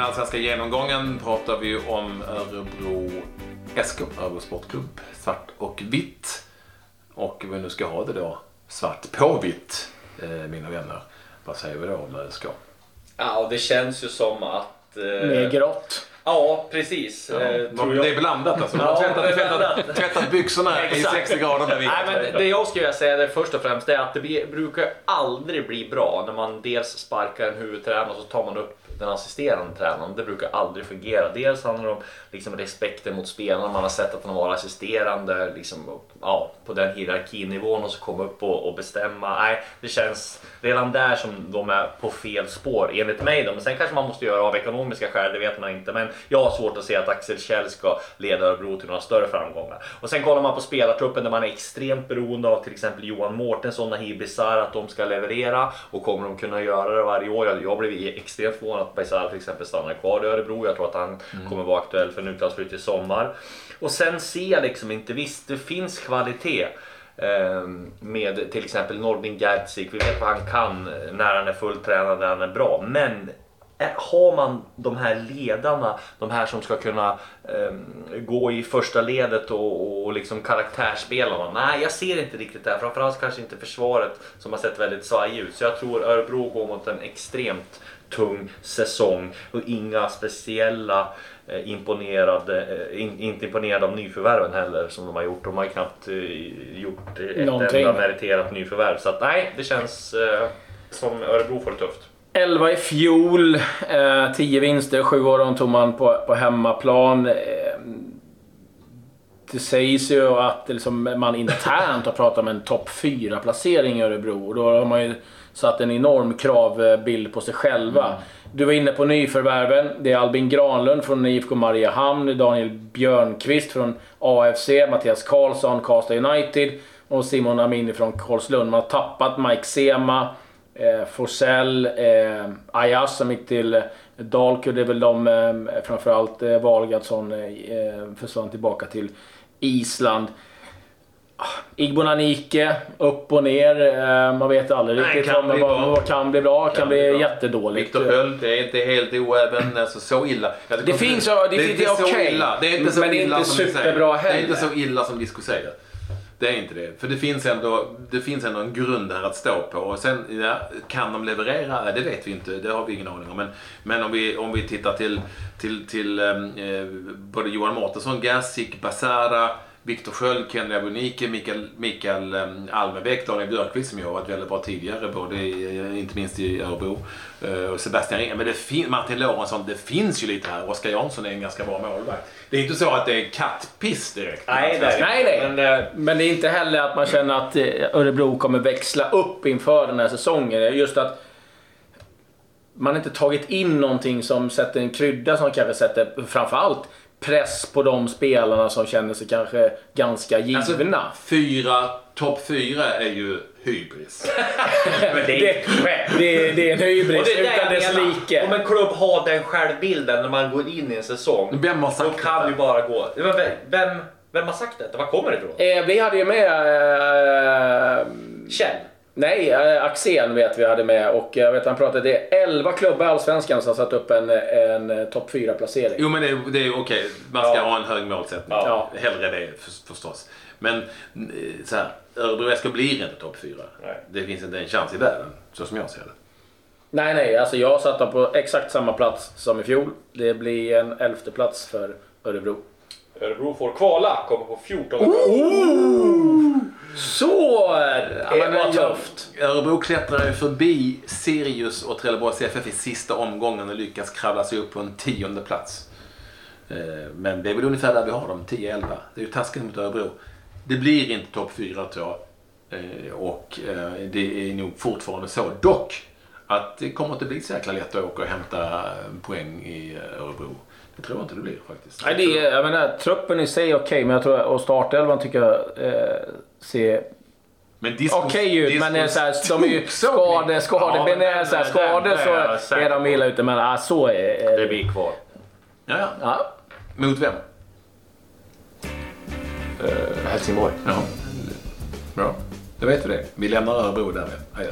den allsvenska genomgången pratar vi om Örebro SK, Örebro Sportklubb, svart och vitt. Och vi nu ska ha det då svart på vitt, eh, mina vänner. Vad säger vi då om ÖSK? Ja, och det känns ju som att... Eh, Med grått. Ja, precis. Ja, Eh, det är blandat alltså. Man Ja, har är tvättat, tvättat, tvättat byxorna i Exakt. 60 grader med vitt. Nej, men det jag skulle vilja säga det först och främst är att det brukar aldrig bli bra när man dels sparkar en huvudtränare och så tar man upp den assisterande tränaren. Det brukar aldrig fungera. Dels handlar det om liksom, respekten mot spelarna. Man har sett att han var assisterande liksom, ja, på den hierarkinivån och så komma upp och, och bestämma. Nej, det känns redan där som de är på fel spår enligt mig. Då. Men sen kanske man måste göra av ekonomiska skäl, det vet man inte. Men jag har svårt att se att Axel Kjell ska leda Örebro till några större framgångar. Och sen kollar man på spelartruppen där man är extremt beroende av till exempel Johan Mårtensson och Nahir Besar att de ska leverera. Och kommer de kunna göra det varje år? Jag, jag blev extremt förvånad Besar till exempel stannar kvar i Örebro. Jag tror att han kommer vara aktuell för en utlandsflytt i sommar. Och sen ser jag liksom inte, visst det finns kvalitet. eh, Med till exempel Nordin Gerzik, vi vet vad han kan när han är fulltränad, när han är bra. Men Eh, har man de här ledarna, de här som ska kunna eh, gå i första ledet och, och liksom karaktärsspela? Nej, jag ser inte riktigt det. här. Framförallt kanske inte försvaret som har sett väldigt svajigt ut. Så jag tror Örebro går mot en extremt tung säsong och inga speciella eh, imponerade, eh, in, inte imponerade av nyförvärven heller som de har gjort. De har ju knappt eh, gjort ett Någonting. enda meriterat nyförvärv. Så att, nej, det känns eh, som Örebro får det tufft. 11 i fjol, eh, 10 vinster, 7 år de tog man på, på hemmaplan. Eh, det sägs ju att liksom, man internt har pratat om en topp 4-placering i Örebro. Och då har man ju satt en enorm kravbild på sig själva. Du var inne på nyförvärven. Det är Albin Granlund från IFK Mariehamn, Daniel Björnqvist från AFC, Mattias Karlsson, Karlstad United och Simon Amini från Karlslund. Man har tappat Mike Sema. Eh, Forsell, eh, Ayas som gick till Dalkurd, det är väl de, eh, framförallt eh, Valgardsson eh, eh, försvann tillbaka till Island. Ah, Igbo Nanike, upp och ner. Eh, man vet aldrig Nej, riktigt kan vad, vad, vad kan bli bra, kan, Kan bli, bra. jättedåligt. Viktor Sköld är inte helt oäven, alltså så illa. Det finns det är finns- inte det är så okej. illa. Det är inte så Men det är illa inte som superbra Det är inte heller. så illa som Disco säger. Det är inte det. För det finns ändå, det finns ändå en grund här att stå på. Och sen, ja, kan de leverera? Det vet vi inte. Det har vi ingen aning om. Men, men om, vi, om vi tittar till, till, till eh, eh både Johan Mårtensson, Gasic, Basara, Viktor Sköld, Kenny Abunike, Mikael, Mikael um, Almebäck, Daniel Björkqvist som ju har varit väldigt bra tidigare, både i, eh, inte minst i Örebro. eh, och Sebastian Ring. Men det fin- Martin Lorentzon, det finns ju lite här. Oskar Jansson är en ganska bra målvakt. Det är inte så att det är kattpiss direkt. Nej, det är det. Nej, nej. Men, eh, Men det är inte heller att man känner att Örebro kommer växla upp inför den här säsongen. Just att man inte tagit in någonting som sätter en krydda som kanske sätter framförallt press på de spelarna som känner sig kanske ganska givna. Alltså, fyra, topp fyra är ju hybris. det är det, det, det är en Och hybris det är det utan dess like. Om en klubb har den självbilden när man går in i en säsong. Vem har sagt Då kan detta? ju bara gå. Vem, vem har sagt detta? Var kommer det ifrån? Eh, vi hade ju med... Eh, Kjell? Nej, eh, Axén vet vi hade med och jag vet han pratade, det är 11 klubbar i Allsvenskan som har satt upp en, en eh, topp 4-placering. Jo men det, är- det är okej, man ska Ja. ha en hög målsättning. Ja. Hellre det för, förstås. Men eh, så här, Örebro SK blir inte topp fyra. Nej. Det finns inte en chans i världen, så som jag ser det. Nej, nej, alltså jag satt dem på exakt samma plats som i fjol. Det blir en elfte plats för Örebro. Örebro får kvala, kommer på 14 Så! Ja, Det men, var tufft. Örebro klättrar ju förbi Sirius och Trelleborgs FF i sista omgången och lyckas kravla sig upp på en tionde plats. Eh, Men det är väl ungefär där vi har dem, 10-11. Det är ju taskigt mot Örebro. Det blir inte topp fyra tror jag. Eh, Och eh, det är nog fortfarande så. Dock att det kommer inte bli så jäkla lätt att åka och hämta poäng i Örebro. Det tror jag inte det blir faktiskt. Nej, det är, jag menar, truppen i sig är okej, men jag tror och startelvan tycker jag eh, ser Men disco, okej ut. Men är så här, de är ju skadade, skadade, Ja, är den- så den- så är de illa ute. Men ah, så är är Det blir kvar. Ja, ja. Ja. Mot vem? Helsingborg. Ja. Bra. Då vet vi det. Vi lämnar Örebro därmed. Adjö.